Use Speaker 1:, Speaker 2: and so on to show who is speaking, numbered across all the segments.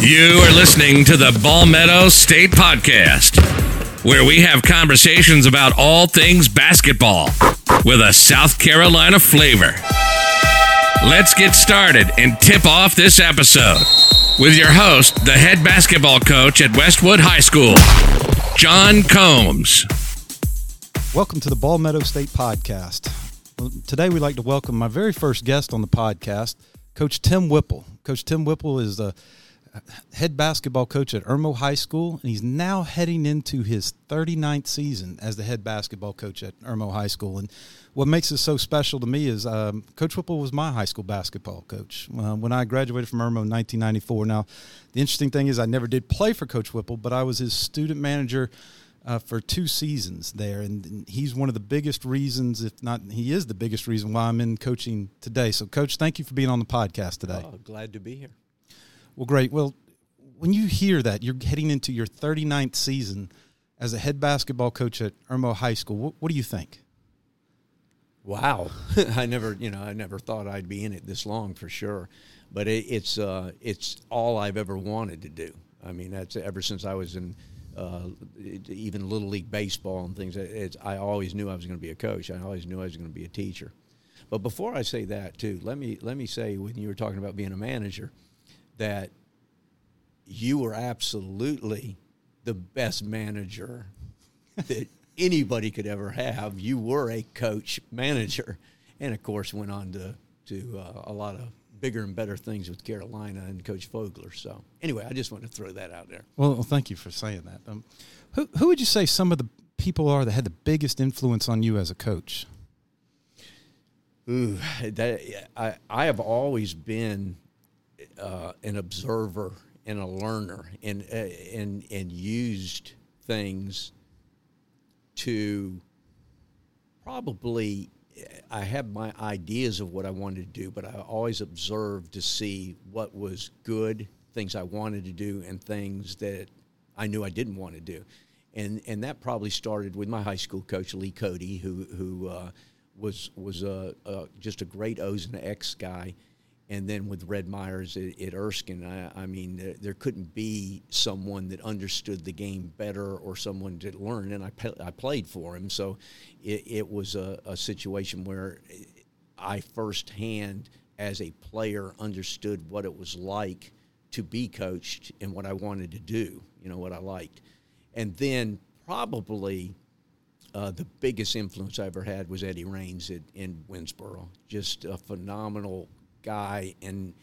Speaker 1: You are listening to the Ball Meadow State Podcast, where we have conversations about all things basketball with a South Carolina flavor. Let's get started and tip off this episode with your host, the head basketball coach at Westwood High School, John Combs.
Speaker 2: Welcome to the Ball Meadow State Podcast. Today, we'd like to welcome my very first guest on the podcast, Coach Tim Whipple. Coach Tim Whipple is the head basketball coach at Irmo High School, and he's now heading into his 39th season as the head basketball coach at Irmo High School. And what makes this so special to me is um, Coach Whipple was my high school basketball coach uh, when I graduated from Irmo in 1994. Now, the interesting thing is I never did play for Coach Whipple, but I was his student manager. Uh, for two seasons there, and he's one of the biggest reasons, if not, he is the biggest reason why I'm in coaching today. So, Coach, thank you for being on the podcast today.
Speaker 3: Oh, glad to be here.
Speaker 2: Well, great. Well, when you hear that you're heading into your 39th season as a head basketball coach at Irmo High School, what, what do you think?
Speaker 3: Wow, I never, you know, I never thought I'd be in it this long for sure, but it, it's uh, it's all I've ever wanted to do. I mean, that's ever since I was in uh, even little league baseball and things. I always knew I was going to be a coach. I always knew I was going to be a teacher. But before I say that, too, let me let me say when you were talking about being a manager, that you were absolutely the best manager that anybody could ever have. You were a coach manager, and of course went on to to uh, a lot of bigger and better things with Carolina and Coach Fogler. So anyway, I just want to throw that out there.
Speaker 2: Well, well thank you for saying that. Um, who who would you say some of the people are that had the biggest influence on you as a coach?
Speaker 3: Ooh, that I I have always been uh, an observer and a learner, and uh, and and used things to probably. I had my ideas of what I wanted to do, but I always observed to see what was good, things I wanted to do, and things that I knew I didn't want to do, and and that probably started with my high school coach Lee Cody, who who uh, was was a, a, just a great O's and X guy and then with Red Myers at, at Erskine, I, I mean, there, there, couldn't be someone that understood the game better or someone to learn. And I, I played for him, so it, it was a, a, situation where I firsthand, as a player, understood what it was like to be coached and what I wanted to do. You know what I liked, and then probably. Uh, the biggest influence I ever had was Eddie Raines at, in Winnsboro. Just a phenomenal guy and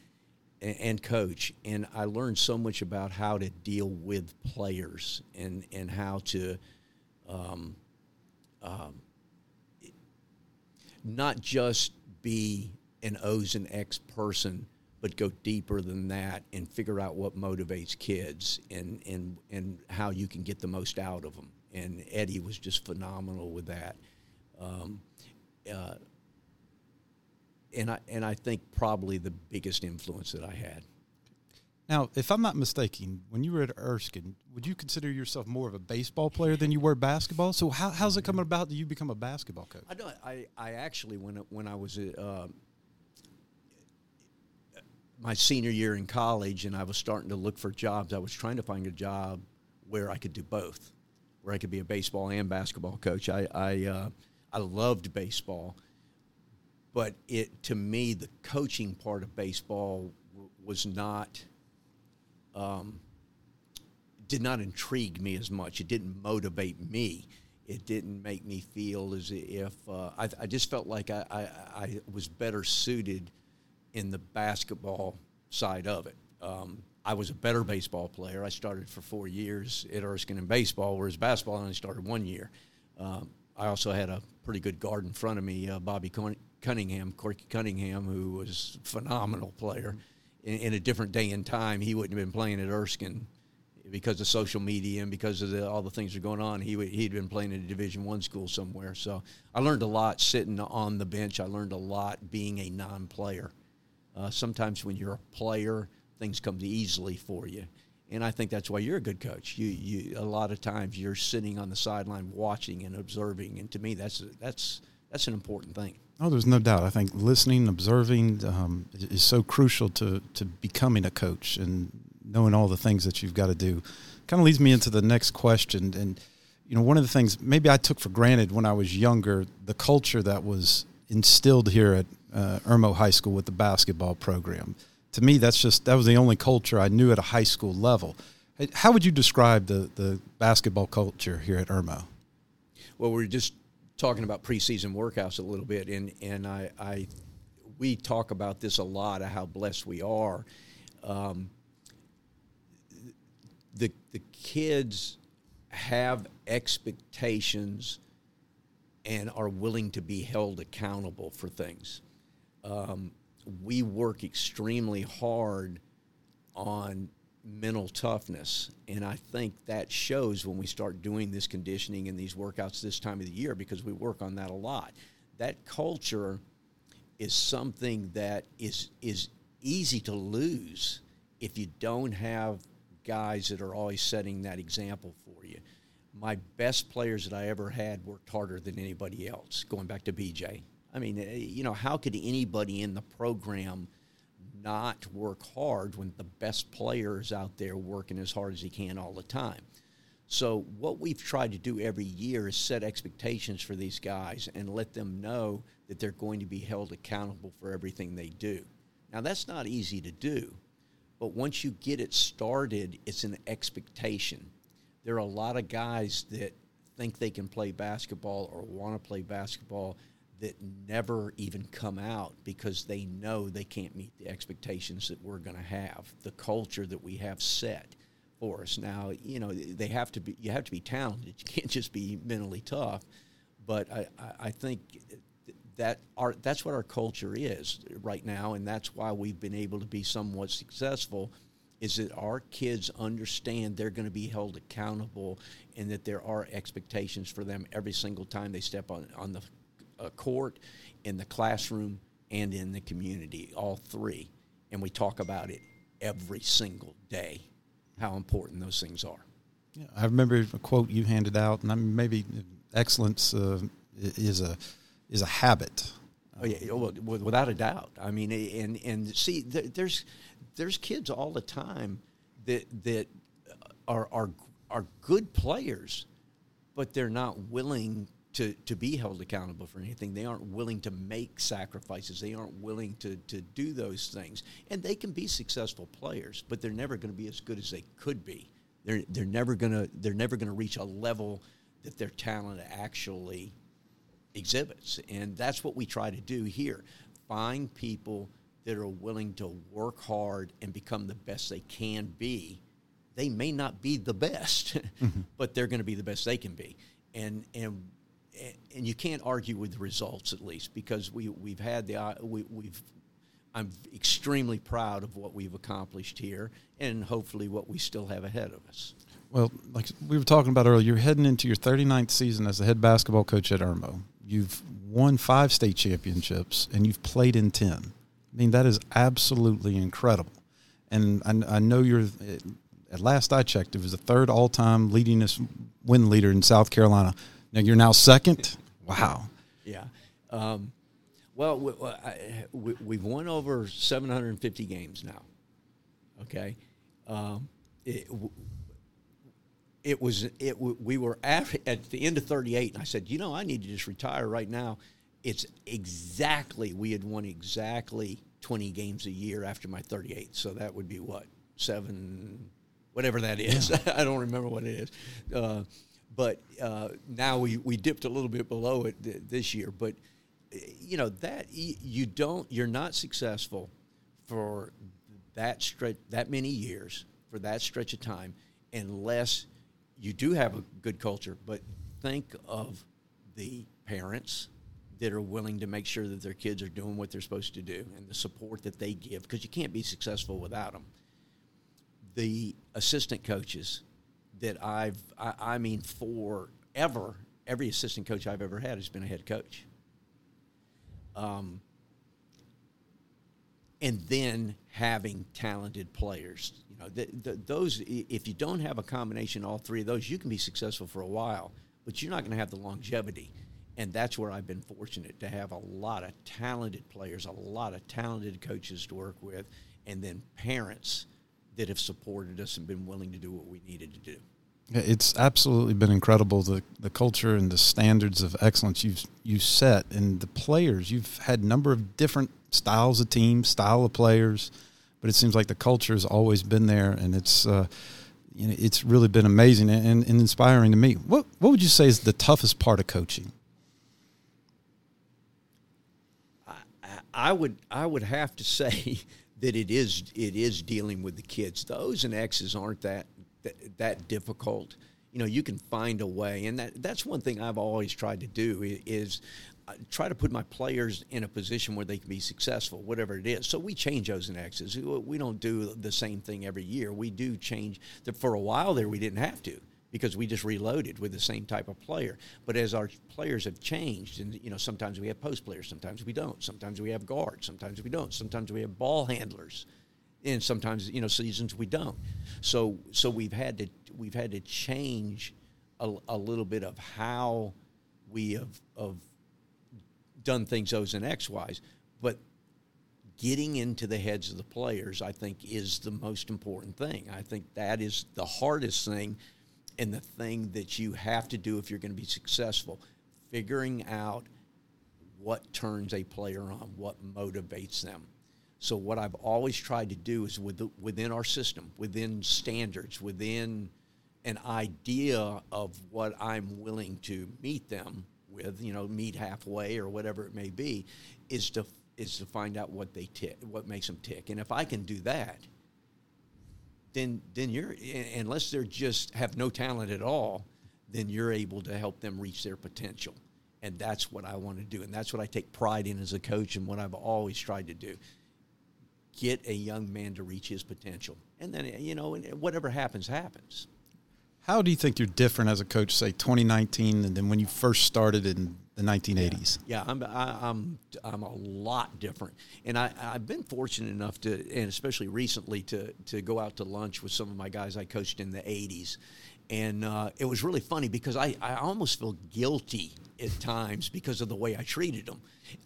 Speaker 3: and coach and I learned so much about how to deal with players and and how to um, um, not just be an O's and X person but go deeper than that and figure out what motivates kids and and and how you can get the most out of them and Eddie was just phenomenal with that. Um, uh, and I and I think probably the biggest influence that I had.
Speaker 2: Now, if I'm not mistaken, when you were at Erskine, would you consider yourself more of a baseball player than you were basketball? So how, how's it coming about that you become a basketball coach?
Speaker 3: I don't. I, I actually when when I was uh, my senior year in college and I was starting to look for jobs, I was trying to find a job where I could do both, where I could be a baseball and basketball coach. I I, uh, I loved baseball but it to me the coaching part of baseball was not um, did not intrigue me as much. It didn't motivate me. It didn't make me feel as if uh, I, I, just felt like I, I, I, was better suited in the basketball side of it. Um, I was a better baseball player. I started for four years at Erskine in baseball, whereas basketball I only started one year. Um, I also had a pretty good guard in front of me, uh, Bobby Cunningham, Corky Cunningham, who was a phenomenal player. In, in, a different day and time, he wouldn't have been playing at Erskine because of social media and because of the, all the things that are going on. He he'd been playing in a Division One school somewhere. So I learned a lot sitting on the bench. I learned a lot being a non-player. Uh, sometimes when you're a player, things come easily for you. And I think that's why you're a good coach. You, you, a lot of times you're sitting on the sideline watching and observing, and to me, that's that's that's an important thing.
Speaker 2: Oh, there's no doubt. I think listening, observing um, is so crucial to, to becoming a coach. And knowing all the things that you've got to do. Kind of leads me into the next question. And, you know, one of the things maybe I took for granted when I was younger, the culture that was instilled here at uh, Irmo High School with the basketball program. To me, that's just, that was the only culture I knew at a high school level. How would you describe the, the basketball culture here at Irmo?
Speaker 3: Well, we're just talking about preseason workouts a little bit, and, and I, I we talk about this a lot of how blessed we are. Um, the the kids have expectations and are willing to be held accountable for things. Um, we work extremely hard on mental toughness, and I think that shows when we start doing this conditioning and these workouts this time of the year because we work on that a lot. That culture is something that is is easy to lose if you don't have guys that are always setting that example for you. My best players that I ever had worked harder than anybody else. Going back to BJ, I mean, eh, you know, how could anybody in the program not work hard when the best player is out there working as hard as he can all the time? So, what we've tried to do every year is set expectations for these guys and let them know that they're going to be held accountable for everything they do. Now, that's not easy to do, but once you get it started, it's an expectation. There are a lot of guys that think they can play basketball or want to play basketball that never even come out because they know they can't meet the expectations that we're going to have, the culture that we have set for us. Now, you know, they have to be you have to be talented. You can't just be mentally tough. But I, I think that our that's what our culture is right now, and that's why we've been able to be somewhat successful. Is that our kids understand they're going to be held accountable, and that there are expectations for them every single time they step on on the uh, court, in the classroom, and in the community. All three, and we talk about it every single day how important those things are.
Speaker 2: Yeah, I remember a quote you handed out, and I mean, maybe excellence uh, is a is a habit.
Speaker 3: Oh yeah, well, without a doubt. I mean, and and see, there's there's kids all the time that that are are are good players, but they're not willing to, to be held accountable for anything. They aren't willing to make sacrifices. They aren't willing to, to do those things. And they can be successful players, but they're never going to be as good as they could be. They're, they're never going to they're never going to reach a level that their talent actually exhibits. And that's what we try to do here. Find people that are willing to work hard and become the best they can be. They may not be the best, mm-hmm. but they're going to be the best they can be. And and and you can't argue with the results at least because we we've had the uh, we, we've I'm extremely proud of what we've accomplished here and hopefully what we still have ahead of us.
Speaker 2: Well, like we were talking about earlier, you're heading into your 39th season as the head basketball coach at Irmo. You've won five state championships and you've played in 10. I mean, that is absolutely incredible. And I, I know you're, at last I checked, it was the third all time leadingest win leader in South Carolina. Now you're now second. Wow.
Speaker 3: Yeah. Um, well, we, have we, won over 750 games now. Okay. Um, it, it was it we were at, at the end of 38 and I said, "You know, I need to just retire right now." It's exactly we had won exactly 20 games a year after my 38. So that would be what? 7 whatever that is. Yeah. I don't remember what it is. Uh, but uh, now we, we dipped a little bit below it th- this year. But you know that you don't you're not successful for that stretch that many years for that stretch of time unless you do have a good culture. But think of the parents that are willing to make sure that their kids are doing what they're supposed to do and the support that they give because you can't be successful without them. The assistant coaches that I've, I, I mean, forever, every assistant coach I've ever had has been a head coach. Um, and then having talented players. You know, the, the, those if you don't have a combination of all three of those, you can be successful for a while, but you're not going to have the longevity. And that's where I've been fortunate to have a lot of talented players, a lot of talented coaches to work with, and then parents that have supported us and been willing to do what we needed to do.
Speaker 2: It's absolutely been incredible the the culture and the standards of excellence you've you set and the players you've had a number of different styles of teams, style of players, but it seems like the culture has always been there, and it's uh, you know it's really been amazing and, and inspiring to me. What what would you say is the toughest part of coaching?
Speaker 3: I, I would I would have to say that it is it is dealing with the kids. The O's and X's aren't that that, that difficult. You know, you can find a way, and that that's one thing I've always tried to do is uh, try to put my players in a position where they can be successful, whatever it is. So we change O's and X's. We don't do the same thing every year. We do change. For a while there, we didn't have to because we just reloaded with the same type of player. But as our players have changed, and you know, sometimes we have post players, sometimes we don't. Sometimes we have guards, sometimes we don't. Sometimes we have ball handlers, and sometimes you know seasons we don't. So so we've had to we've had to change a, a little bit of how we have of done things O's and X wise, but getting into the heads of the players, I think, is the most important thing. I think that is the hardest thing and the thing that you have to do if you're going to be successful. Figuring out what turns a player on, what motivates them. So what I've always tried to do is with the, within our system, within standards, within an idea of what I'm willing to meet them with, you know, meet halfway or whatever it may be, is to is to find out what they tick, what makes them tick, and if I can do that, then then you're unless they're just have no talent at all, then you're able to help them reach their potential, and that's what I want to do, and that's what I take pride in as a coach, and what I've always tried to do. Get a young man to reach his potential, and then you know whatever happens happens.
Speaker 2: How do you think you're different as a coach, say 2019, and then when you first started in the 1980s?
Speaker 3: Yeah, yeah I'm, I, am I'm, I'm a lot different, and I, I've been fortunate enough to, and especially recently, to to go out to lunch with some of my guys I coached in the 80s, and uh, it was really funny because I, I almost feel guilty at times because of the way I treated them.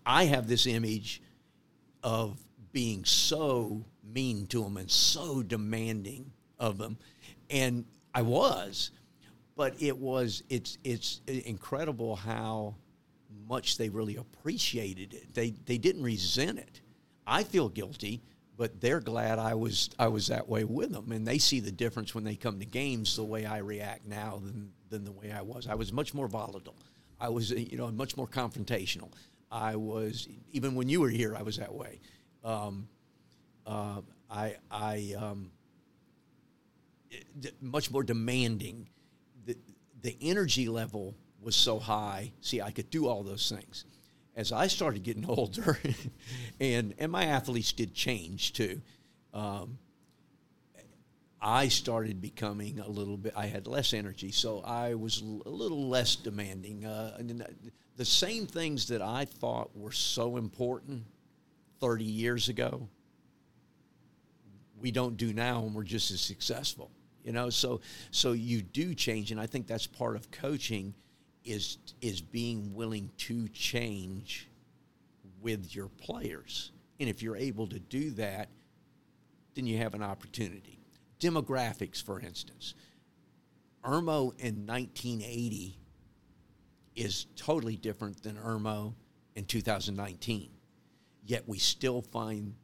Speaker 3: I have this image of being so mean to them and so demanding of them, and I was, but it was it's it's incredible how much they really appreciated it. They they didn't resent it. I feel guilty, but they're glad I was I was that way with them, and they see the difference when they come to games. The way I react now than than the way I was. I was much more volatile. I was you know much more confrontational. I was even when you were here. I was that way. Um, uh, I I um, much more demanding. The, the energy level was so high. See, I could do all those things. As I started getting older, and and my athletes did change too. Um, I started becoming a little bit. I had less energy, so I was a little less demanding. Uh, and the same things that I thought were so important 30 years ago, we don't do now, and we're just as successful you know so so you do change and i think that's part of coaching is is being willing to change with your players. And if you're able to do that then you have an opportunity. Demographics for instance. Irmo in 1980 is totally different than irmo in 2019 yet we still find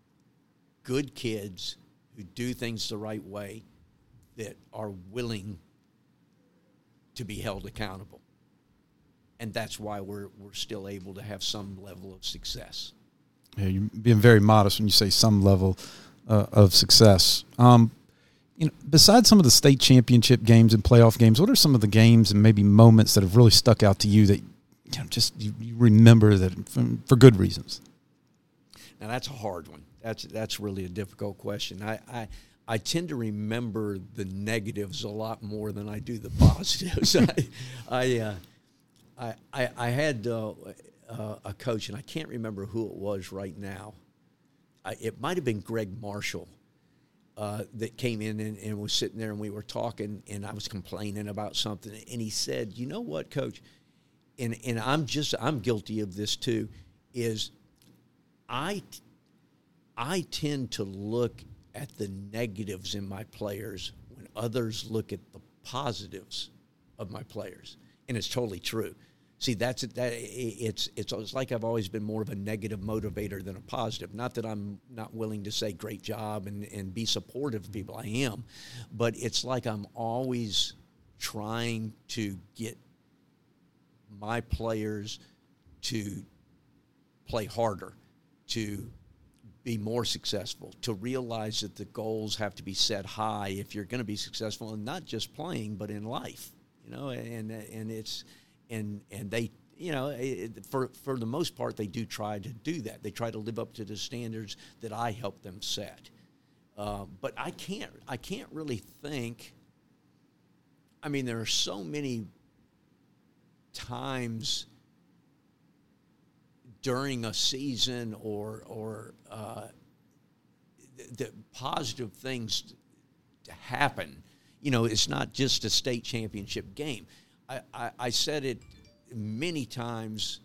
Speaker 3: good kids who do things the right way that are willing to be held accountable. And that's why we're, we're still able to have some level of success.
Speaker 2: Yeah, you're being very modest when you say some level uh, of success. Um, you know, besides some of the state championship games and playoff games, what are some of the games and maybe moments that have really stuck out to you that you know, just you, you remember that for, for good reasons?
Speaker 3: Now that's a hard one. That's that's really a difficult question. I, I I tend to remember the negatives a lot more than I do the positives. I, I, uh, I, I, had uh, uh, a coach, and I can't remember who it was right now. I, it might have been Gregg Marshall uh, that came in and, and, was sitting there, and we were talking, and I was complaining about something, and he said, "You know what, Coach?" And and I'm just I'm guilty of this too. Is I I tend to look at the negatives in my players when others look at the positives of my players, and it's totally true. See, that's that. It's it's it's like I've always been more of a negative motivator than a positive. Not that I'm not willing to say great job and and be supportive of people. I am, but it's like I'm always trying to get my players to play harder, to be more successful, to realize that the goals have to be set high if you're going to be successful, and not just playing, but in life. You know, and and it's and and they you know it, for for the most part they do try to do that. They try to live up to the standards that I help them set. Uh, but I can't I can't really think. I mean, there are so many times during a season or or uh, the, the positive things to happen. You know, it's not just a state championship game. I, I, I said it many times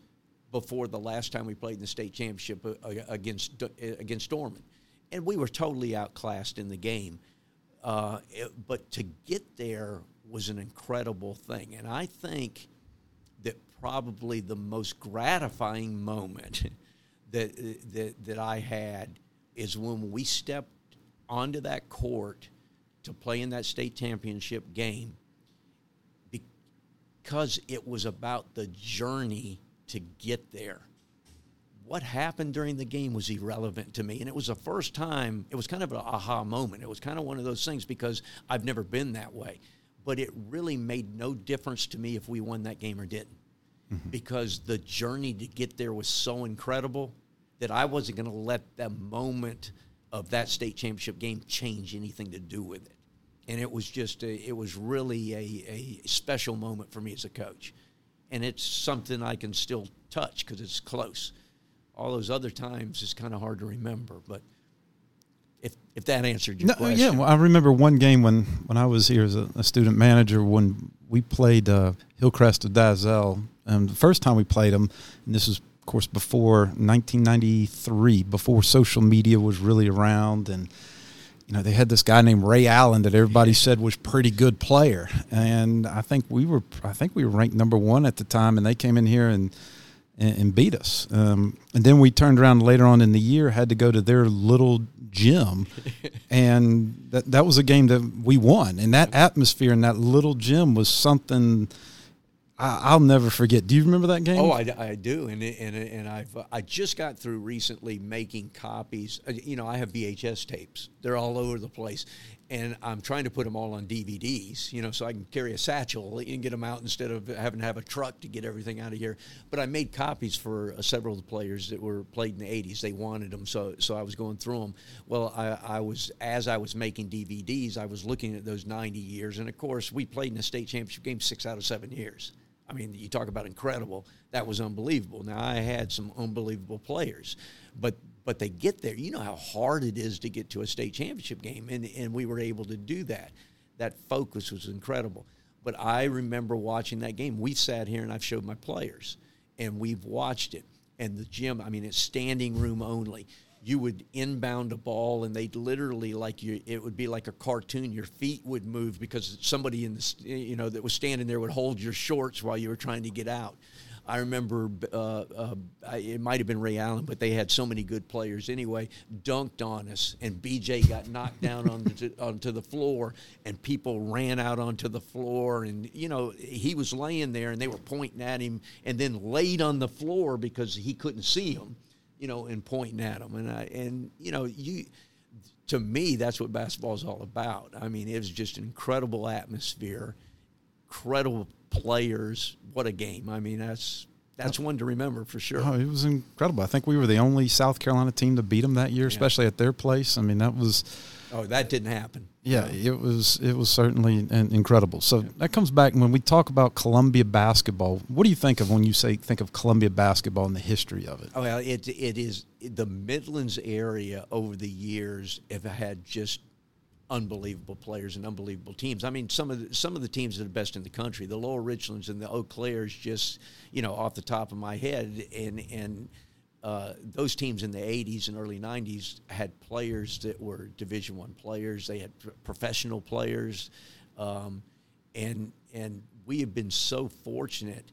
Speaker 3: before the last time we played in the state championship uh, against uh, against Dorman, and we were totally outclassed in the game. Uh, it, but to get there was an incredible thing, and I think that probably the most gratifying moment that, that, that I had is when we stepped onto that court to play in that state championship game because it was about the journey to get there. What happened during the game was irrelevant to me. And it was the first time, it was kind of an aha moment. It was kind of one of those things because I've never been that way. But it really made no difference to me if we won that game or didn't mm-hmm. because the journey to get there was so incredible that I wasn't going to let the moment of that state championship game change anything to do with it. And it was just, a, it was really a, a special moment for me as a coach. And it's something I can still touch because it's close. All those other times is kind of hard to remember, but if if that answered your no, question.
Speaker 2: Yeah, well, I remember one game when, when I was here as a, a student manager when we played uh, Hillcrest of Dalzell um, the first time we played them, and this was, of course, before 1993, before social media was really around, and you know they had this guy named Ray Allen that everybody said was pretty good player, and I think we were, I think we were ranked number one at the time, and they came in here and and, beat us. Um, and then we turned around later on in the year, had to go to their little gym, and that that was a game that we won. And that atmosphere in that little gym was something I, will never forget. Do you remember that game?
Speaker 3: Oh, I, I do, and and and I've I just got through recently making copies. Uh, you know, I have VHS tapes; they're all over the place, and I'm trying to put them all on DVDs. You know, so I can carry a satchel and get them out instead of having to have a truck to get everything out of here. But I made copies for uh, several of the players that were played in the '80s. They wanted them, so so I was going through them. Well, I, I was as I was making DVDs, I was looking at those 90 years, and of course, we played in the state championship game six out of seven years. I mean, you talk about incredible. That was unbelievable. Now I had some unbelievable players, but but they get there. You know how hard it is to get to a state championship game, and and we were able to do that. That focus was incredible. But I remember watching that game. We sat here and I've showed my players, and we've watched it. And the gym, I mean, it's standing room only you would inbound a ball and they'd literally like you it would be like a cartoon your feet would move because somebody in the you know that was standing there would hold your shorts while you were trying to get out I remember uh, uh, it might have been Ray Allen, but they had so many good players anyway. Dunked on us, and BJ got knocked down onto, onto the floor, and people ran out onto the floor, and you know he was laying there, and they were pointing at him, and then laid on the floor because he couldn't see them you know, and pointing at them. And I, and you know, you to me, that's what basketball is all about. I mean, it was just an incredible atmosphere, incredible players. What a game! I mean, that's that's one to remember for sure.
Speaker 2: Oh, it was incredible. I think we were the only South Carolina team to beat them that year, yeah. especially at their place. I mean, that was.
Speaker 3: Oh, that didn't happen.
Speaker 2: Yeah, it was it was certainly incredible. So yeah. that comes back when we talk about Columbia basketball. What do you think of when you say think of Columbia basketball and the history of it?
Speaker 3: Oh, well, it it is the Midlands area over the years have had just unbelievable players and unbelievable teams. I mean, some of the, some of the teams are the best in the country. The Lower Richlands and the Eau Claires, just you know, off the top of my head, and and uh, those teams in the 80s and early 90s had players that were division one players. They had professional players. Um, and and we have been so fortunate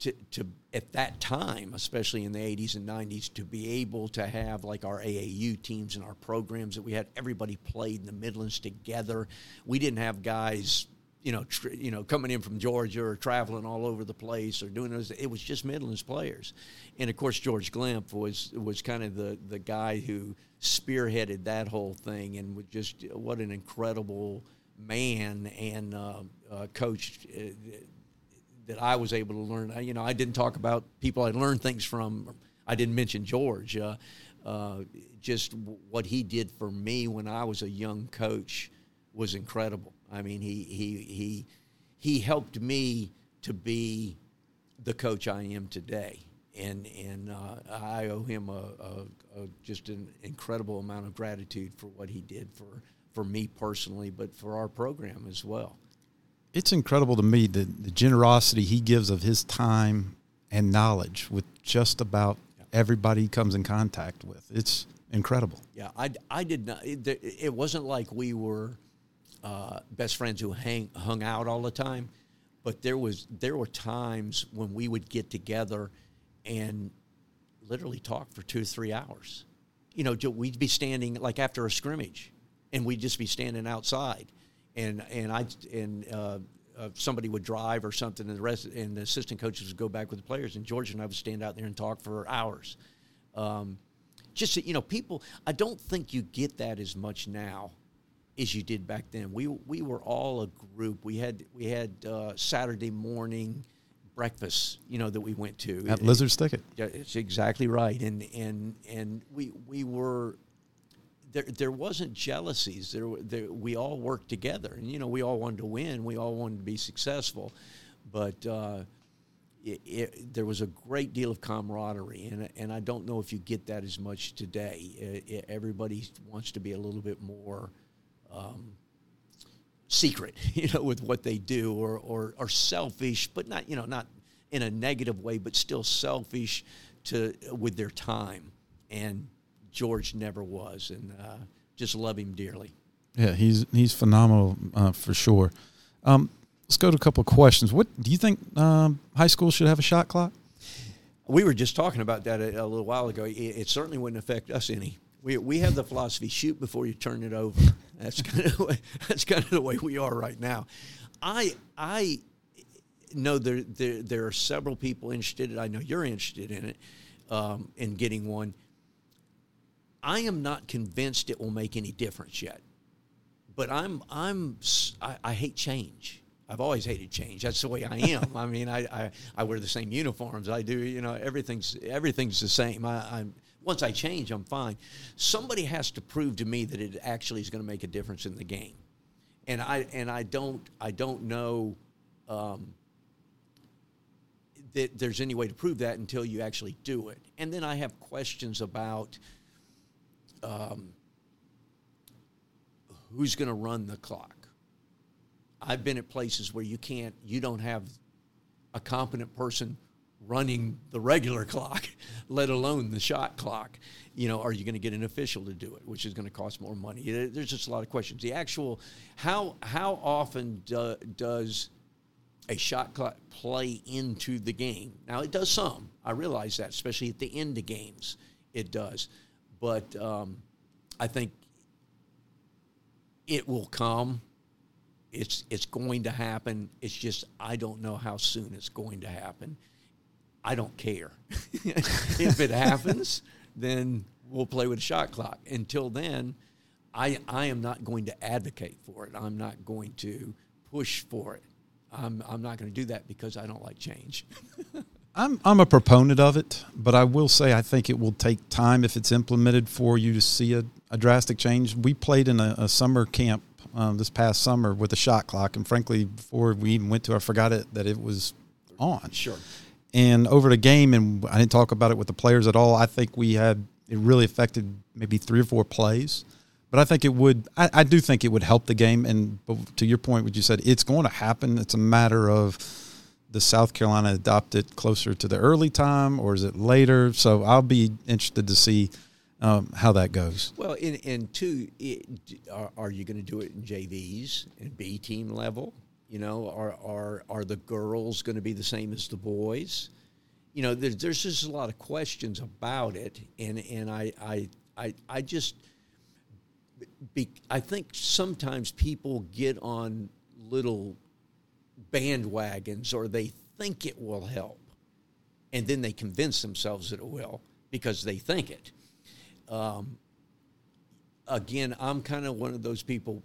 Speaker 3: to, to at that time, especially in the 80s and 90s, to be able to have like our AAU teams and our programs that we had. Everybody played in the Midlands together. We didn't have guys, you know, tr- you know, coming in from Georgia or traveling all over the place or doing those. It was just Midlands players, and of course George Glymph was was kind of the the guy who spearheaded that whole thing and was just what an incredible man and uh, uh, coach. Uh, that I was able to learn. You know, I didn't talk about people I learned things from. I didn't mention George. Uh, uh, just what he did for me when I was a young coach was incredible. I mean, he he he he helped me to be the coach I am today, and and uh, I owe him a, a, a, just an incredible amount of gratitude for what he did for for me personally, but for our program as well
Speaker 2: it's incredible to me the, the generosity he gives of his time and knowledge with just about everybody he comes in contact with. It's incredible.
Speaker 3: Yeah, I, I did not. It, it wasn't like we were uh, best friends who hang, hung out all the time, but there was there were times when we would get together and literally talk for two or three hours. You know, we'd be standing like after a scrimmage, and we'd just be standing outside and and I and uh, uh, somebody would drive or something, and the rest and the assistant coaches would go back with the players, and George and I would stand out there and talk for hours. Um, just you know, people. I don't think you get that as much now as you did back then. We we were all a group. We had we had uh, Saturday morning breakfast, you know, that we went to
Speaker 2: at Lizard's Thicket.
Speaker 3: Yeah, it's exactly right, and and and we we were there, there wasn't jealousies. There, there, we all worked together, and you know, we all wanted to win. We all wanted to be successful, but uh, it, it, there was a great deal of camaraderie, and and I don't know if you get that as much today. Everybody wants to be a little bit more. Um, secret, you know, with what they do, or, or or selfish, but not you know not in a negative way, but still selfish to with their time. And George never was, and uh, just love him dearly.
Speaker 2: Yeah, he's he's phenomenal uh, for sure. Um, let's go to a couple of questions. What do you think um, high school should have a shot clock?
Speaker 3: We were just talking about that a, a little while ago. It, it, certainly wouldn't affect us any. We, we have the philosophy: shoot before you turn it over. That's kind of that's kind of the way we are right now. I I know there there, there are several people interested. I know you're interested in it, um, in getting one. I am not convinced it will make any difference yet. But I'm I'm I, I hate change. I've always hated change. That's the way I am. I mean, I, I, I, wear the same uniforms. I do, you know, everything's everything's the same. I, I'm once I change, I'm fine. Somebody has to prove to me that it actually is going to make a difference in the game, and I and I don't I don't know um, that there's any way to prove that until you actually do it. And then I have questions about um, who's going to run the clock. I've been at places where you can't, you don't have a competent person running the regular clock, let alone the shot clock. You know, are you going to get an official to do it, which is going to cost more money? There's just a lot of questions. The actual, how how often do, does a shot clock play into the game? Now it does some. I realize that, especially at the end of games, it does but um, I think it will come. It's it's going to happen. It's just I don't know how soon it's going to happen. I don't care. if it happens, then we'll play with a shot clock. Until then, I I am not going to advocate for it. I'm not going to push for it. I'm I'm not going to do that because I don't like change.
Speaker 2: I'm I'm a proponent of it, but I will say I think it will take time if it's implemented for you to see a, a drastic change. We played in a, a summer camp um, this past summer with a shot clock, and frankly, before we even went to, I forgot it that it was on.
Speaker 3: Sure.
Speaker 2: And over the game, and I didn't talk about it with the players at all. I think we had it really affected maybe three or four plays, but I think it would. I, I do think it would help the game. And to your point, what you said, it's going to happen. It's a matter of the South Carolina adopt it closer to the early time, or is it later? So I'll be interested to see um, how that goes.
Speaker 3: Well, in and two, it, are, are you going to do it in JVs and B team level? You know, are are are the girls going to be the same as the boys? You know, there's there's just a lot of questions about it, and and I I I, I just. Be, I think sometimes people get on little bandwagons or they think it will help, and then they convince themselves that it will because they think it. Um, again, I'm kind of one of those people.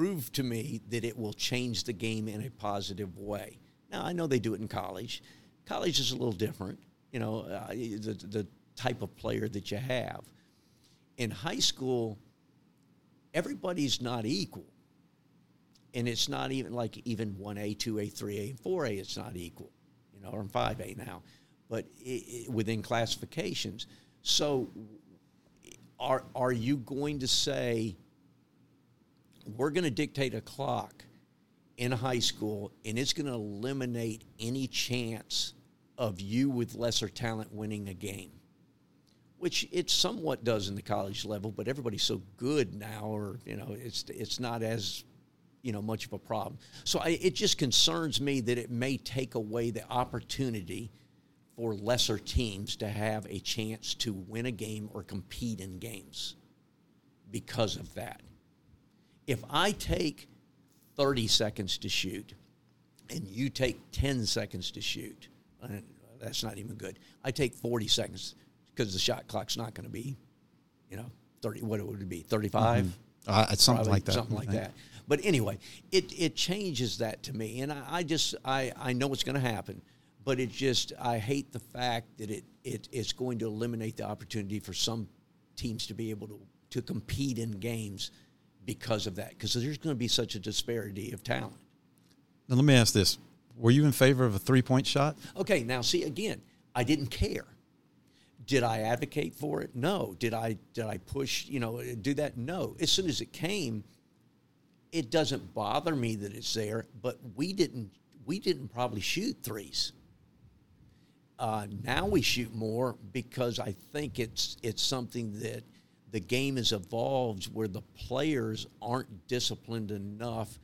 Speaker 3: Prove to me that it will change the game in a positive way. Now, I know they do it in college. College is a little different, you know, uh, the, the type of player that you have. In high school, everybody's not equal. And it's not even like even 1A, 2A, 3A, and 4A, it's not equal, you know, or in 5A now, but it, it, within classifications. So are are you going to say we're going to dictate a clock in high school and it's going to eliminate any chance of you with lesser talent winning a game which it somewhat does in the college level but everybody's so good now or you know it's it's not as you know much of a problem so I, it just concerns me that it may take away the opportunity for lesser teams to have a chance to win a game or compete in games because of that. If I take 30 seconds to shoot and you take 10 seconds to shoot, that's not even good. I take 40 seconds because the shot clock's not going to be, you know, 30, what would it be, 35? Mm-hmm.
Speaker 2: Uh, something
Speaker 3: Probably
Speaker 2: like that.
Speaker 3: Something like that. But anyway, it, it changes that to me. And I, I just, I, I know it's going to happen but it just I hate the fact that it, it it's going to eliminate the opportunity for some teams to be able to to compete in games because of that because there's going to be such a disparity of talent.
Speaker 2: Now let me ask this: Were you in favor of a three point shot?
Speaker 3: Okay, now see again, I didn't care. Did I advocate for it? No. Did I did I push you know do that? No. As soon as it came, it doesn't bother me that it's there, but we didn't we didn't probably shoot threes. Uh, now we shoot more because I think it's it's something that the game has evolved where the players aren't disciplined enough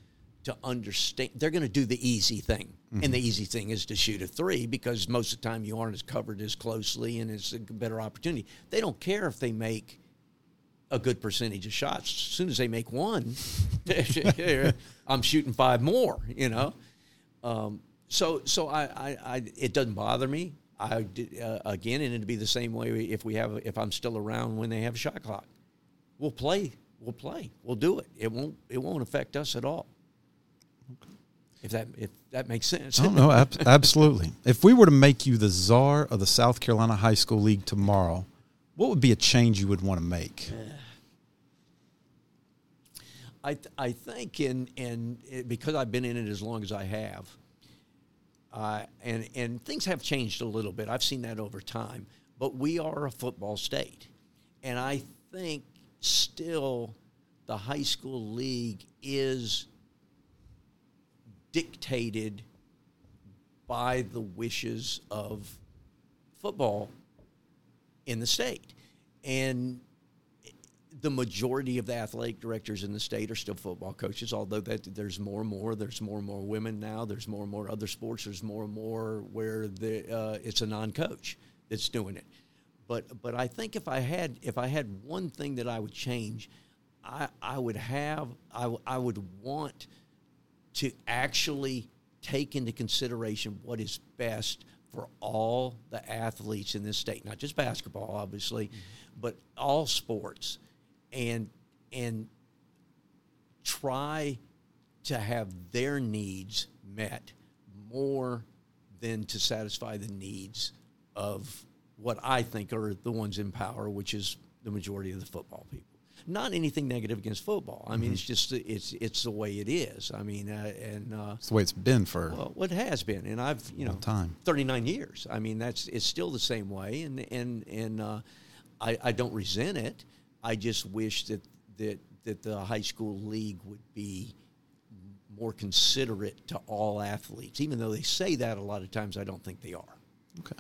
Speaker 3: to understand. They're going to do the easy thing, mm-hmm. and the easy thing is to shoot a three because most of the time you aren't as covered as closely, and it's a better opportunity. They don't care if they make a good percentage of shots. As soon as they make one, I'm shooting five more. You know. Um, so so I, I, I, it doesn't bother me. I did, uh, again, and it'd be the same way if we have if I'm still around when they have a shot clock. We'll play. We'll play. We'll do it. It won't. It won't affect us at all. Okay. If that if that makes sense.
Speaker 2: Oh no, ab- absolutely. If we were to make you the czar of the South Carolina High School League tomorrow, what would be a change you would want to make?
Speaker 3: I th- I think in in because I've been in it as long as I have uh, and, and things have changed a little bit. I've seen that over time. But we are a football state. And I think still the high school league is dictated by the wishes of football in the state. And the majority of the athletic directors in the state are still football coaches, although that there's more and more. There's more and more women now. There's more and more other sports. There's more and more where the, uh, it's a non-coach that's doing it. But but I think if I had if I had one thing that I would change, I I would have I, I would want to actually take into consideration what is best for all the athletes in this state, not just basketball, obviously, mm-hmm. but all sports and and try to have their needs met more than to satisfy the needs of what I think are the ones in power, which is the majority of the football people. Not anything negative against football. I mean, mm-hmm. it's just it's it's the way it is. I mean, uh, and uh,
Speaker 2: it's the way it's been for
Speaker 3: well, what has been, and I've you know
Speaker 2: time
Speaker 3: thirty nine years. I mean, that's it's still the same way, and and and uh, I I don't resent it. I just wish that that that the high school league would be more considerate to all athletes. Even though they say that a lot of times, I don't think they are.
Speaker 2: Okay.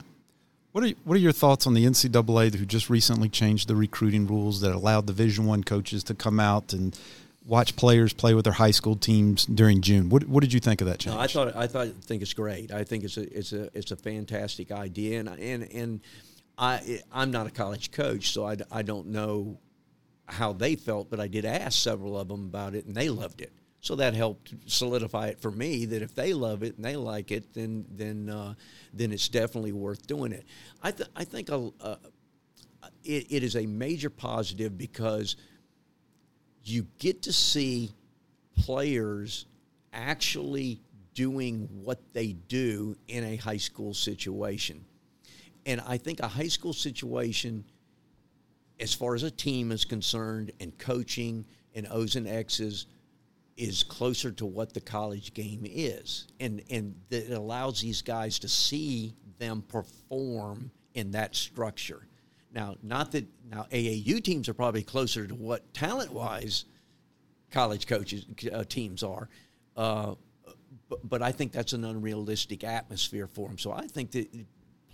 Speaker 2: What are what are your thoughts on the NCAA who just recently changed the recruiting rules that allowed Division One coaches to come out and watch players play with their high school teams during June? What what did you think of that change?
Speaker 3: No, I thought I thought think it's great. I think it's a it's a it's a fantastic idea, and and and I I'm not a college coach, so I, I don't know how they felt, but I did ask several of them about it, and they loved it. So that helped solidify it for me that if they love it and they like it, then then uh, then it's definitely worth doing it. I th- I think a, uh, it, it is a major positive because you get to see players actually doing what they do in a high school situation. And I think a high school situation, as far as a team is concerned, and coaching and O's and X's, is closer to what the college game is. And, and it allows these guys to see them perform in that structure. Now, not that now AAU teams are probably closer to what talent wise college coaches uh, teams are, uh, but, but I think that's an unrealistic atmosphere for them. So I think that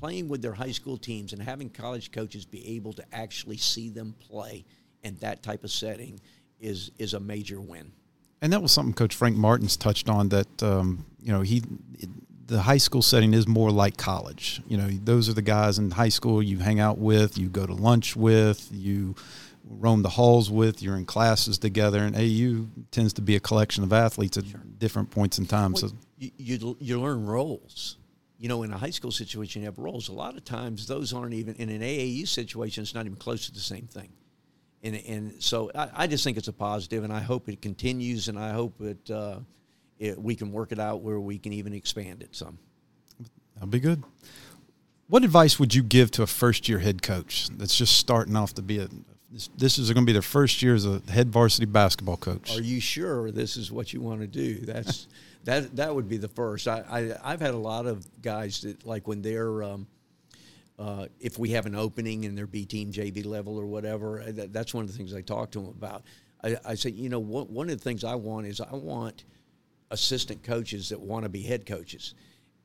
Speaker 3: playing with their high school teams and having college coaches be able to actually see them play in that type of setting is is a major win.
Speaker 2: And that was something Coach Frank Martins touched on. That um, you know he the high school setting is more like college. You know, those are the guys in high school you hang out with, you go to lunch with, you roam the halls with, you're in classes together. And AU tends to be a collection of athletes at sure. different points in time. Well,
Speaker 3: so you, you, you learn roles. You know, in a high school situation, you have roles. A lot of times, those aren't even in an AAU situation. It's not even close to the same thing. And and so I, I just think it's a positive, and I hope it continues, and I hope it. Uh, it, we can work it out where we can even expand it some.
Speaker 2: That'll be good. What advice would you give to a first year head coach that's just starting off to be a this, this is going to be their first year as a head varsity basketball coach?
Speaker 3: Are you sure this is what you want to do? That's that that would be the first. I, I have had a lot of guys that like when they're um, uh, if we have an opening in their B team JV level or whatever, that, that's one of the things I talk to them about. I, I say, you know, one, one of the things I want is I want assistant coaches that want to be head coaches.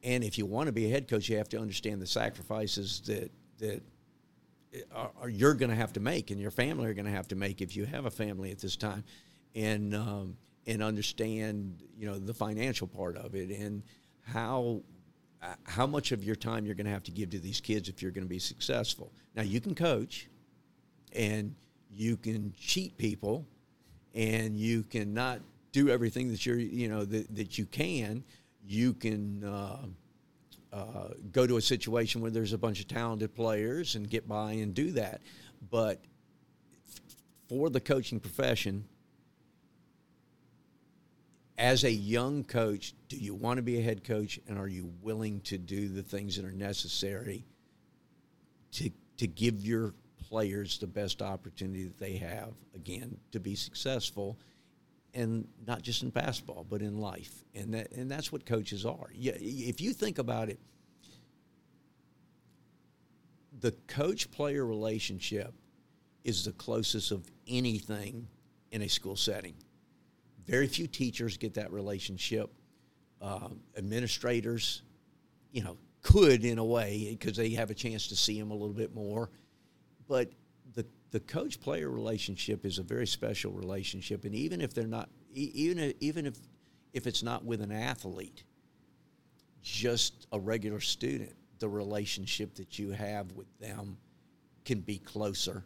Speaker 3: And if you want to be a head coach, you have to understand the sacrifices that that are, are you're going to have to make, and your family are going to have to make if you have a family at this time, and um, and understand you know the financial part of it and how uh, how much of your time you're going to have to give to these kids if you're going to be successful. Now you can coach, and you can cheat people, and you can not do everything that you're you know that, that you can you can uh, uh, go to a situation where there's a bunch of talented players and get by and do that. But for the coaching profession as a young coach do you want to be a head coach and are you willing to do the things that are necessary to to give your players the best opportunity that they have again to be successful and not just in basketball, but in life. And that, and that's what coaches are. Yeah, if you think about it, the coach player relationship is the closest of anything in a school setting. Very few teachers get that relationship. Uh, administrators, you know, could in a way because they have a chance to see them a little bit more. But the coach player relationship is a very special relationship, and even if they're not, even even if if it's not with an athlete, just a regular student, the relationship that you have with them can be closer,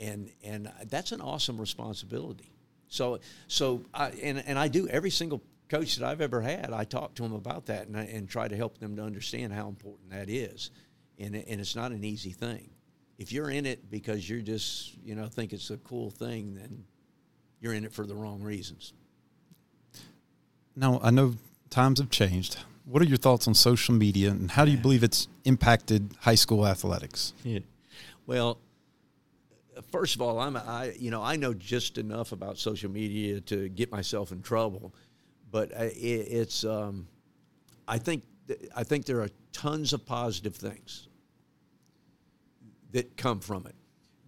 Speaker 3: and and that's an awesome responsibility. So so I, and and I do every single coach that I've ever had, I talk to them about that and, and try to help them to understand how important that is, and and it's not an easy thing if you're in it because you're just you know think it's a cool thing, then you're in it for the wrong reasons.
Speaker 2: Now I know times have changed. What are your thoughts on social media, and how do you believe it's impacted high school athletics?
Speaker 3: Yeah. Well, first of all, I'm I you know I know just enough about social media to get myself in trouble, but it, it's um, I think I think there are tons of positive things that come from it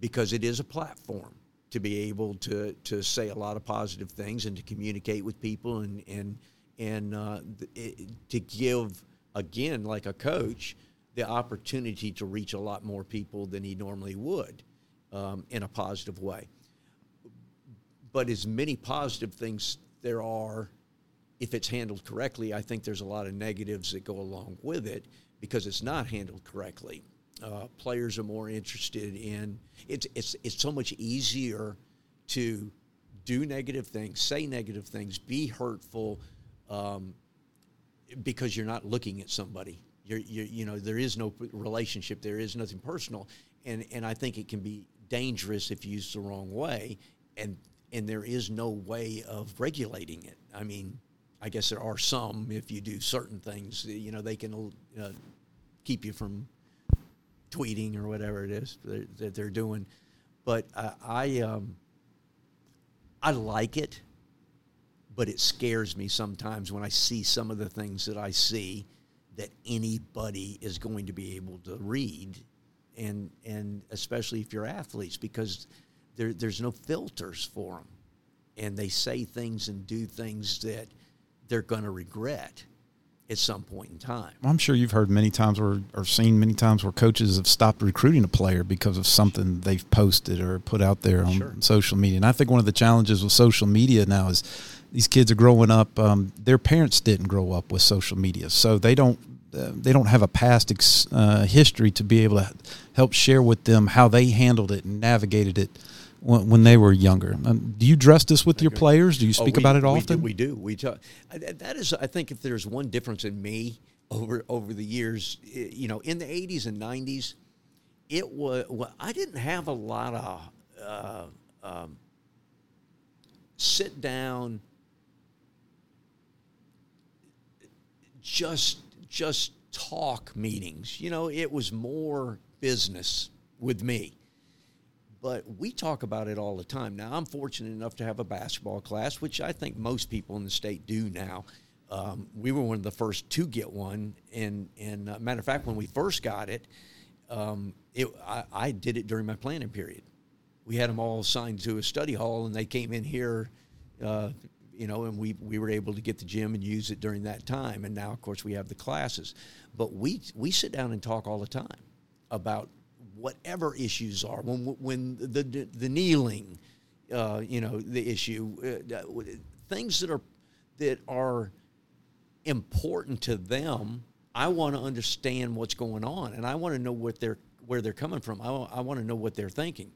Speaker 3: because it is a platform to be able to to say a lot of positive things and to communicate with people and and and uh, it, to give again like a coach the opportunity to reach a lot more people than he normally would um, in a positive way. But as many positive things there are, if it's handled correctly, I think there's a lot of negatives that go along with it because it's not handled correctly. Uh, players are more interested in it's it's it's so much easier to do negative things, say negative things, be hurtful, um, because you're not looking at somebody. You're, you're, you know, there is no relationship. There is nothing personal, and and I think it can be dangerous if used the wrong way, and and there is no way of regulating it. I mean, I guess there are some if you do certain things. You know, they can uh, keep you from tweeting or whatever it is that they're doing. But uh, I um, I like it, but it scares me sometimes when I see some of the things that I see that anybody is going to be able to read, and and especially if you're athletes because there, there's no filters for them, and they say things and do things that they're going to regret at some point in time.
Speaker 2: I'm sure you've heard many times or, or seen many times where coaches have stopped recruiting a player because of something they've posted or put out there on sure. social media. And I think one of the challenges with social media now is these kids are growing up. Um, their parents didn't grow up with social media, so they don't uh, they don't have a past ex, uh, history to be able to help share with them how they handled it and navigated it when, when they were younger. Um, do you address this with your players? Do you speak oh, we, about it often?
Speaker 3: We do. We, do. we talk. That is, I think, if there's one difference in me over over the years, you know, in the '80s and '90s, it was well, I didn't have a lot of uh, um, sit down, just just talk meetings. You know, it was more business with me but we talk about it all the time. Now, I'm fortunate enough to have a basketball class, which I think most people in the state do now. Um, we were one of the first to get one, and and uh, matter of fact, when we first got it, um, it I, I, did it during my planning period. We had them all assigned to a study hall, and they came in here, uh, you know, and we we were able to get the gym and use it during that time. And now, of course, we have the classes, but we we sit down and talk all the time about whatever issues are, when when the the, the kneeling, uh, you know, the issue, uh, things that are that are important to them. I want to understand what's going on, and I want to know what they're where they're coming from. I, I want to know what they're thinking.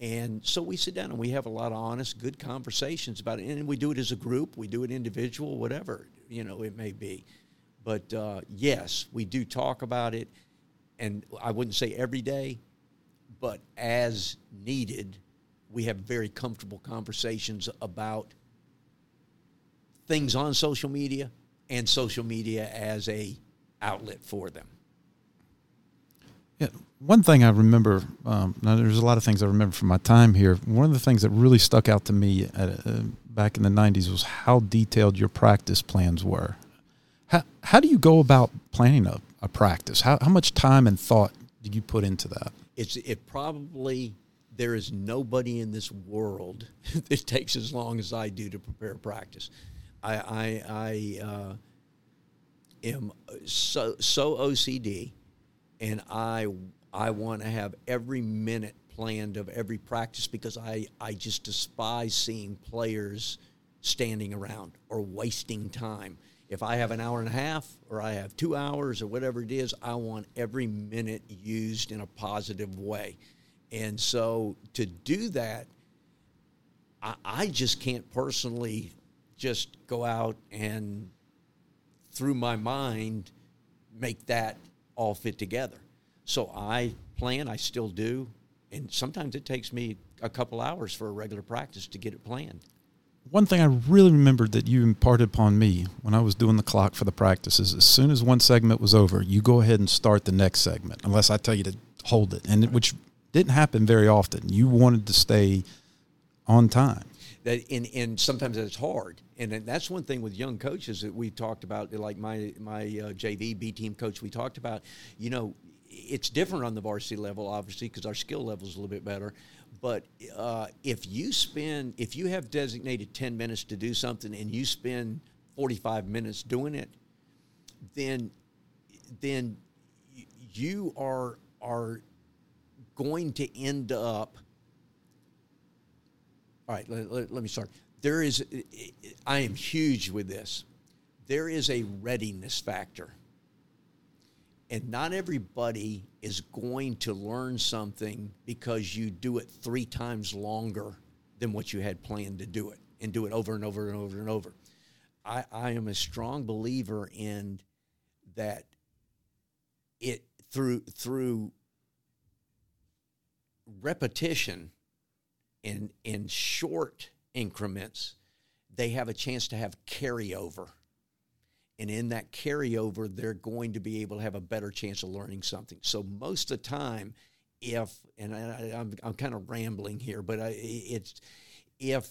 Speaker 3: And so we sit down and we have a lot of honest, good conversations about it. And we do it as a group, we do it individual, whatever, you know, it may be. But uh, yes, we do talk about it and I wouldn't say every day, but as needed, we have very comfortable conversations about things on social media and social media as a outlet for them.
Speaker 2: Yeah, one thing I remember. Um, now, there's a lot of things I remember from my time here. One of the things that really stuck out to me at, uh, back in the '90s was how detailed your practice plans were. How how do you go about planning a a practice? How, how much time and thought did you put into that?
Speaker 3: It's it probably there is nobody in this world that takes as long as I do to prepare practice. I I, I uh, am so so OCD, and I I want to have every minute planned of every practice because I I just despise seeing players standing around or wasting time if I have an hour and a half or I have two hours or whatever it is, I want every minute used in a positive way. And so to do that, I, I just can't personally just go out and through my mind make that all fit together. So I plan, I still do, and sometimes it takes me a couple hours for a regular practice to get it planned
Speaker 2: one thing I really remembered that you imparted upon me when I was doing the clock for the practices, as soon as one segment was over, you go ahead and start the next segment, unless I tell you to hold it, and which didn't happen very often. You wanted to stay on time.
Speaker 3: That and, and sometimes it's hard, and that's one thing with young coaches that we talked about. Like my my uh, JV B team coach, we talked about. You know, it's different on the varsity level, obviously, because our skill level is a little bit better But uh, if you spend, if you have designated 10 minutes to do something and you spend 45 minutes doing it, then, then you are, are going to end up. All right, let, let, let me start. There is, I am huge with this. There is a readiness factor and not everybody is going to learn something because you do it three times longer than what you had planned to do it and do it over and over and over and over. I, I am a strong believer in that it through through repetition in in short increments, they have a chance to have carryover and in that carryover, they're going to be able to have a better chance of learning something. So most of the time, if and I, am I'm, I'm kind of rambling here, but I, it's if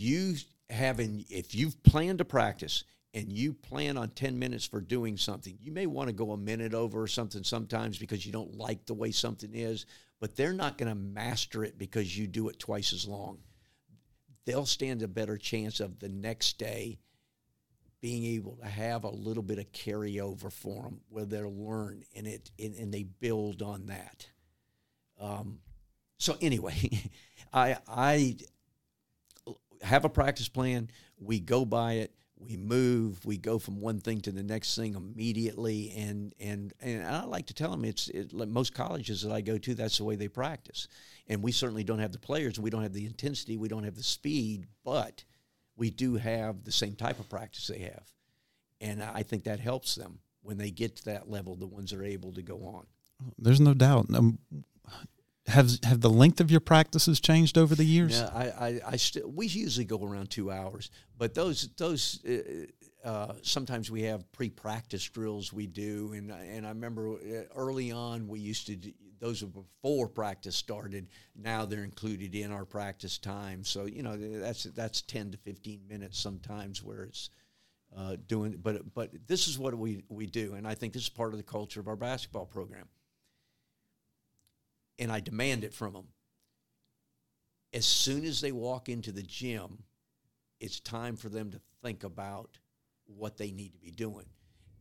Speaker 3: you having if you've planned to practice and you plan on 10 minutes for doing something you may want to go a minute over or something sometimes because you don't like the way something is but they're not going to master it because you do it twice as long they'll stand a better chance of the next day being able to have a little bit of carryover for them where they'll learn and it and, and they build on that. Um, so anyway, I I have a practice plan. We go by it we move, we go from one thing to the next thing immediately, and and and I like to tell them it's it, like most colleges that I go to, that's the way they practice, and we certainly don't have the players, we don't have the intensity, we don't have the speed, but we do have the same type of practice they have, and I think that helps them when they get to that level, the ones that are able to go on.
Speaker 2: There's no doubt. Um, have have the length of your practices changed over the years?
Speaker 3: Yeah, I, I, I still we usually go around two hours, but those those uh, uh, sometimes we have pre-practice drills we do, and and I remember uh, early on we used to do, those were before practice started. Now they're included in our practice time, so you know that's that's ten to fifteen minutes sometimes where it's. Uh, doing, but but this is what we we do, and I think this is part of the culture of our basketball program and I demand it from them. As soon as they walk into the gym, it's time for them to think about what they need to be doing.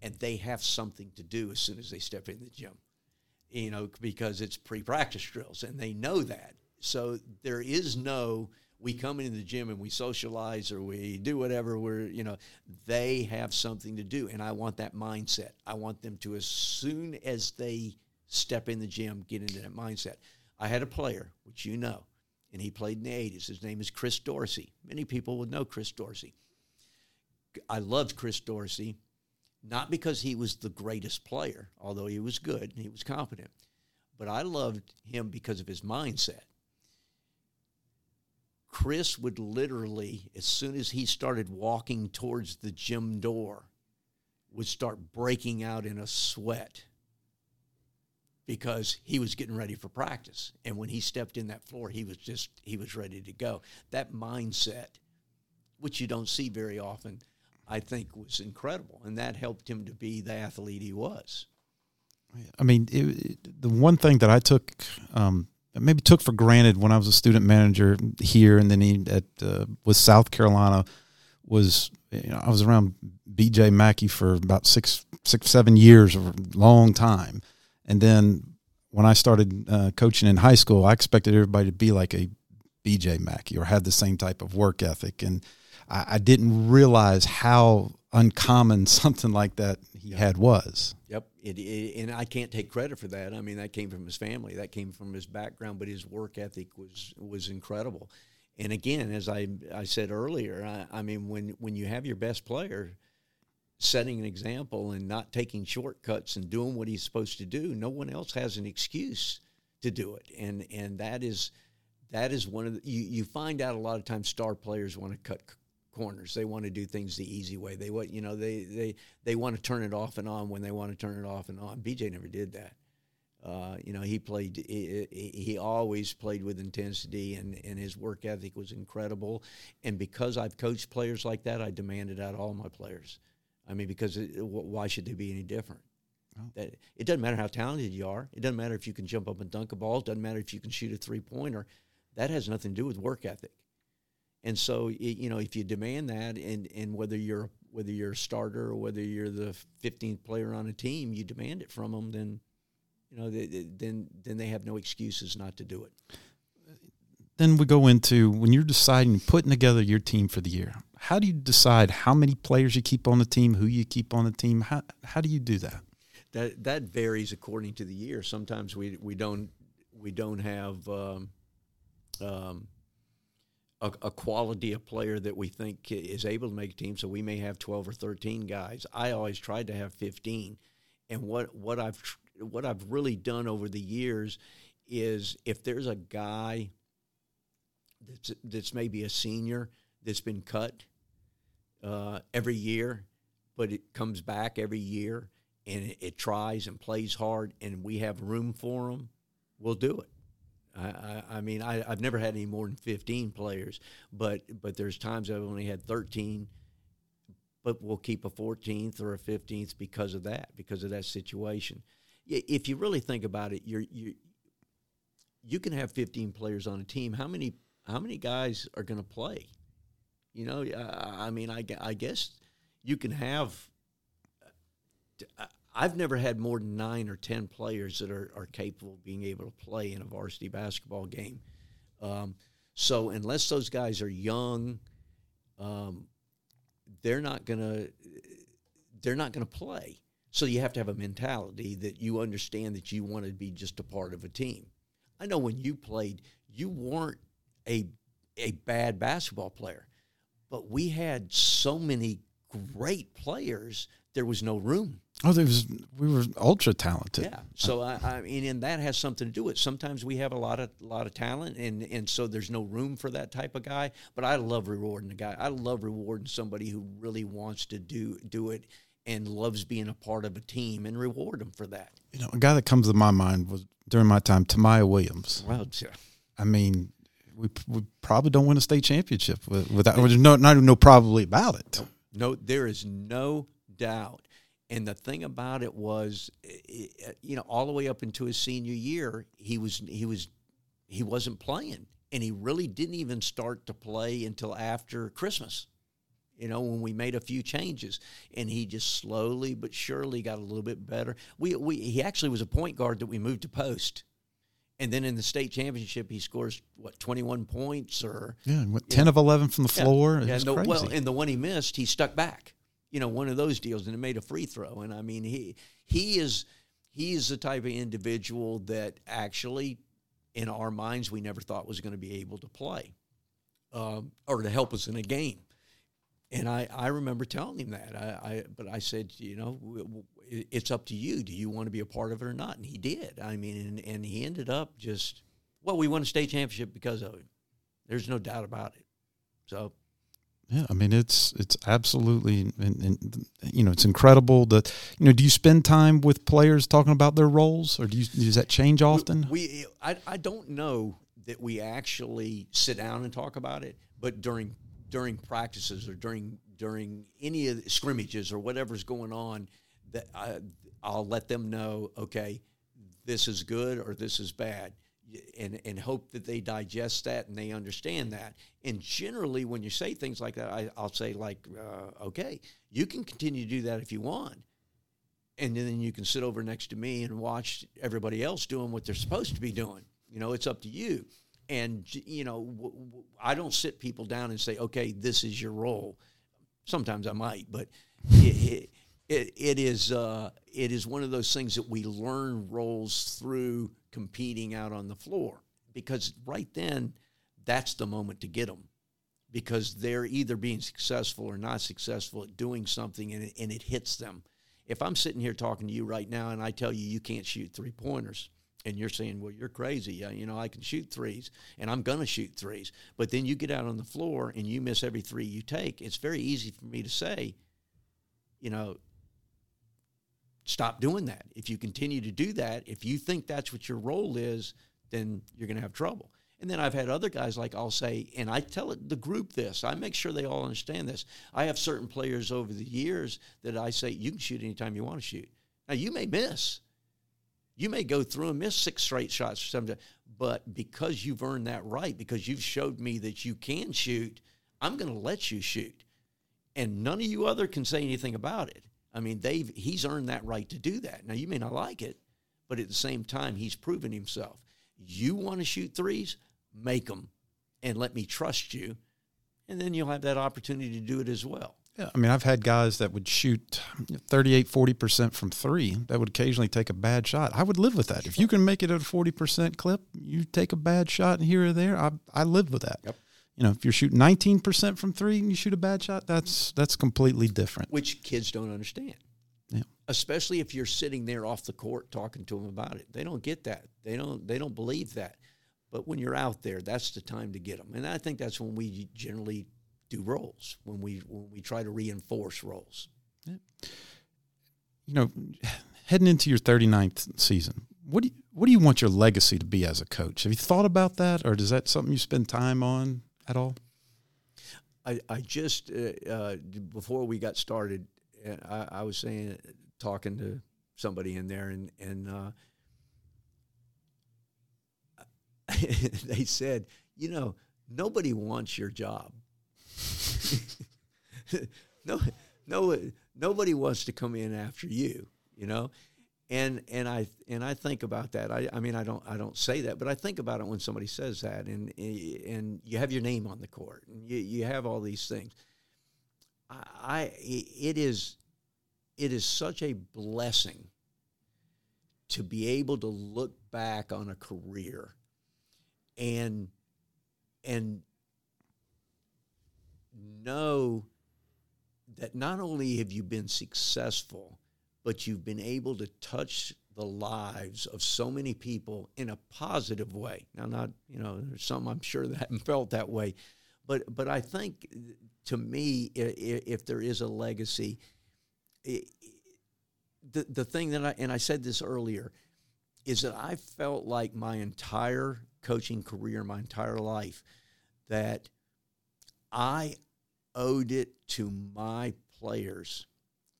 Speaker 3: And they have something to do as soon as they step in the gym, you know, because it's pre practice drills and they know that. So there is no, we come into the gym and we socialize or we do whatever we're, you know, they have something to do. And I want that mindset. I want them to, as soon as they step in the gym, get into that mindset. I had a player, which you know, and he played in the 80s. His name is Chris Dorsey. Many people would know Chris Dorsey. I loved Chris Dorsey, not because he was the greatest player, although he was good and he was competent, but I loved him because of his mindset. Chris would literally, as soon as he started walking towards the gym door, would start breaking out in a sweat because he was getting ready for practice. And when he stepped in that floor, he was just, he was ready to go. That mindset, which you don't see very often, I think was incredible. And that helped him to be the athlete he was.
Speaker 2: I mean, it, it, the one thing that I took, um, maybe took for granted when I was a student manager here and then he at uh, was South Carolina was you know I was around BJ McKie for about six six seven years, a long time, and then when I started uh, coaching in high school, I expected everybody to be like a BJ McKie or have the same type of work ethic. And I, I didn't realize how uncommon something like that he had was.
Speaker 3: Yep. It, it, and I can't take credit for that. I mean, that came from his family, that came from his background, but his work ethic was was incredible. And again, as I I said earlier, I, I mean, when when you have your best player – setting an example and not taking shortcuts and doing what he's supposed to do, no one else has an excuse to do it. And and that is that is one of the you, you find out a lot of times star players want to cut corners. They want to do things the easy way. They want you know they they they want to turn it off and on when they want to turn it off and on. BJ never did that. Uh, you know, he played. He, he, always played with intensity, and, and his work ethic was incredible. And because I've coached players like that, I demanded out all my players. I mean, because it, why should they be any different? Oh. That it doesn't matter how talented you are. It doesn't matter if you can jump up and dunk a ball. It doesn't matter if you can shoot a three pointer. That has nothing to do with work ethic. And so, you know, if you demand that, and, and whether you're whether you're a starter or whether you're the 15th player on a team, you demand it from them, then, you know, they, they, then then they have no excuses not to do it.
Speaker 2: Then we go into when you're deciding putting together your team for the year. How do you decide how many players you keep on the team, who you keep on the team? How how do you do that?
Speaker 3: That that varies according to the year. Sometimes we we don't we don't have. Um, um, a, a, quality of player that we think is able to make a team. So we may have 12 or 13 guys. I always tried to have 15. And what, what I've what I've really done over the years is if there's a guy that's that's maybe a senior that's been cut uh, every year, but it comes back every year and it, it tries and plays hard, and we have room for them, we'll do it. I, I, mean, I, have never had any more than 15 players, but but there's times I've only had 13, but we'll keep a 14th or a 15th because of that, because of that situation. If you really think about it, you're you you can have 15 players on a team. How many how many guys are going to play? You know, I mean, I, I guess you can have. I've never had more than nine or ten players that are, are capable of being able to play in a varsity basketball game. Um, so unless those guys are young, um, they're not gonna they're not gonna play. So you have to have a mentality that you understand that you want to be just a part of a team. I know when you played, you weren't a a bad basketball player, but we had so many great players. There was no room
Speaker 2: Oh, there was we were ultra talented.
Speaker 3: Yeah. So I, I mean, and that has something to do with. It. Sometimes we have a lot of lot of talent, and and so there's no room for that type of guy. But I love rewarding a guy. I love rewarding somebody who really wants to do do it and loves being a part of a team, and reward them for that.
Speaker 2: You know, a guy that comes to my mind was during my time, Tamaya Williams.
Speaker 3: Well,
Speaker 2: I mean, we we probably don't win a state championship without. There's no not no probably about it.
Speaker 3: No, there is no doubt and the thing about it was, you know, all the way up into his senior year, he was he was he wasn't playing, and he really didn't even start to play until after Christmas. You know, when we made a few changes, and he just slowly but surely got a little bit better. We we he actually was a point guard that we moved to post. And then in the state championship, he scores what twenty one points or
Speaker 2: yeah, ten of eleven from the floor.
Speaker 3: Yeah, yeah well, and the one he missed, he stuck back you know, one of those deals, and it made a free throw. And I mean, he he is he is the type of individual that actually, in our minds, we never thought was going to be able to play um, or to help us in a game. And I, I remember telling him that. I, I but I said, you know, it's up to you. Do you want to be a part of it or not? And he did. I mean, and, and he ended up just well, we won a state championship because of him. There's no doubt about it. So
Speaker 2: yeah, I mean it's it's absolutely and, and, you know it's incredible that you know do you spend time with players talking about their roles or do you does that change often?
Speaker 3: We, we I, I don't know that we actually sit down and talk about it, but during during practices or during during any of the scrimmages or whatever's going on, that I, I'll let them know okay, this is good or this is bad and and hope that they digest that and they understand that. And generally, when you say things like that, I, will say like, uh, okay, you can continue to do that if you want, and then you can sit over next to me and watch everybody else doing what they're supposed to be doing. You know, it's up to you. And you know, I don't sit people down and say, okay, this is your role. Sometimes I might, but. It, it, it, is uh, it is one of those things that we learn roles through competing out on the floor because right then that's the moment to get them because they're either being successful or not successful at doing something and it, and it hits them. If I'm sitting here talking to you right now and I tell you you can't shoot three pointers, and you're saying, well, you're crazy. You know, I can shoot threes and I'm going to shoot threes. But then you get out on the floor and you miss every three you take. It's very easy for me to say, you know, stop doing that. If you continue to do that, if you think that's what your role is, then you're going to have trouble. And then I've had other guys like I'll say, and I tell the group this. I make sure they all understand this. I have certain players over the years that I say you can shoot anytime you want to shoot. Now you may miss. You may go through and miss six straight shots or something, but because you've earned that right, because you've showed me that you can shoot, I'm going to let you shoot. And none of you other can say anything about it. I mean, they've he's earned that right to do that. Now you may not like it, but at the same time, he's proven himself. You want to shoot threes, make them, and let me trust you, and then you'll have that opportunity to do it as well.
Speaker 2: Yeah, I mean, I've had guys that would shoot 38, 40% from three that would occasionally take a bad shot. I would live with that. If you can make it at a 40% clip, you take a bad shot here or there, I, I live with that.
Speaker 3: Yep.
Speaker 2: You know, if you're shooting 19% from three and you shoot a bad shot, that's that's completely different.
Speaker 3: Which kids don't understand.
Speaker 2: Yeah.
Speaker 3: Especially if you're sitting there off the court talking to them about it. They don't get that. They don't they don't believe that. But when you're out there, that's the time to get them. And I think that's when we generally do roles when we when we try to reinforce roles.
Speaker 2: You know, heading into your 39th season, what do you, what do you want your legacy to be as a coach? Have you thought about that, or is that something you spend time on at all?
Speaker 3: I, I just uh, uh, before we got started, uh, I, I, was saying talking to somebody in there, and and uh, they said, you know, nobody wants your job. no, no, nobody wants to come in after you, you know, and and I and I think about that. I, I mean, I don't I don't say that, but I think about it when somebody says that, and and you have your name on the court, and you you have all these things. I, I it is it is such a blessing to be able to look back on a career and and know that not only have you been successful, but you've been able to touch the lives of so many people in a positive way. Now, not you know, there's some I'm sure that haven't felt that way, but but I think to me, if, there is a legacy, it, the the thing that I and I said this earlier is that I felt like my entire coaching career, my entire life, that I owed it to my players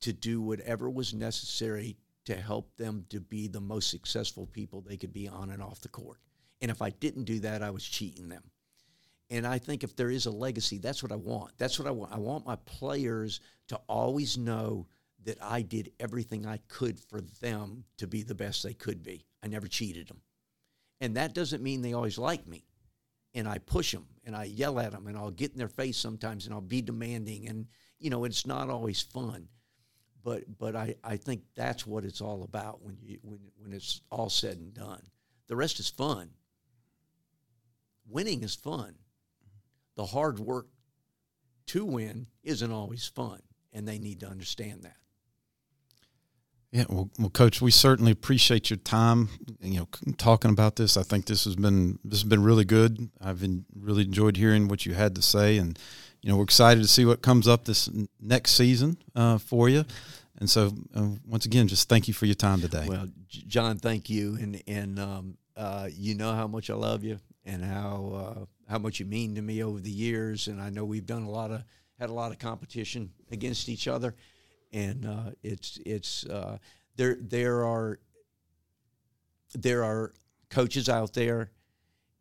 Speaker 3: to do whatever was necessary to help them to be the most successful people they could be on and off the court. And if I didn't do that, I was cheating them. And I think if there is a legacy, that's what I want. That's what I want. I want my players to always know that I did everything I could for them to be the best they could be. I never cheated them. And that doesn't mean they always like me and I push them and I yell at them and I'll get in their face sometimes and I'll be demanding and you know it's not always fun. But but I, I think that's what it's all about when you when when it's all said and done. The rest is fun. Winning is fun. The hard work to win isn't always fun and they need to understand that
Speaker 2: yeah, well, well, Coach, we certainly appreciate your time. You know, talking about this, I think this has been this has been really good. I've been, really enjoyed hearing what you had to say, and you know, we're excited to see what comes up this next season uh, for you. And so, uh, once again, just thank you for your time today.
Speaker 3: Well, John, thank you, and and um, uh, you know how much I love you, and how uh, how much you mean to me over the years. And I know we've done a lot of had a lot of competition against each other and uh, it's it's uh, there there are there are coaches out there,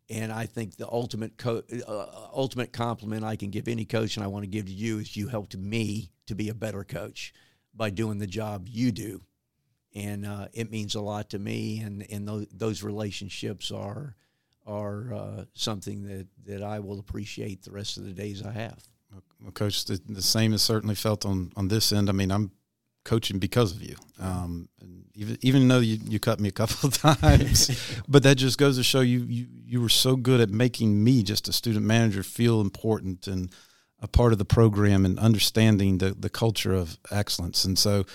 Speaker 3: and I think the ultimate co- uh, ultimate compliment I can give any coach, and I want to give to you, is you helped me to be a better coach by doing the job you do, and uh, it means a lot to me, and and those, those relationships are are uh, something that that I will appreciate the rest of the days I have.
Speaker 2: Well, Coach, the, the, same is certainly felt on, on this end. I mean, I'm coaching because of you. Um, even even though you, you cut me a couple of times, but that just goes to show you, you you were so good at making me just a student manager feel important and a part of the program and understanding the the culture of excellence. And so,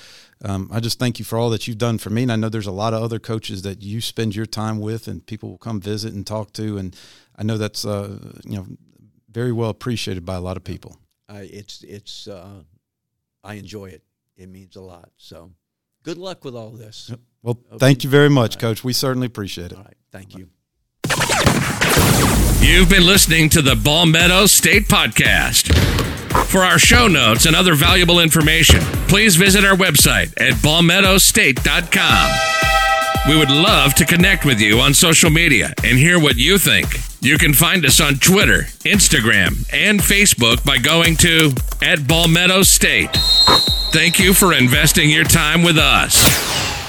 Speaker 2: um, I just thank you for all that you've done for me. And I know there's a lot of other coaches that you spend your time with, and people will come visit and talk to. And I know that's uh, you know very well appreciated by a lot of people.
Speaker 3: Uh, it's it's uh, I enjoy it. It means a lot. So, good luck with all this.
Speaker 2: Well, okay. thank you very much, right. Coach. We certainly appreciate it.
Speaker 3: All right, thank you.
Speaker 1: You've been listening to the Palmetto State Podcast. For our show notes and other valuable information, please visit our website at palmettostate.com. We would love to connect with you on social media and hear what you think. You can find us on Twitter, Instagram, and Facebook by going to at Palmetto State. Thank you for investing your time with us.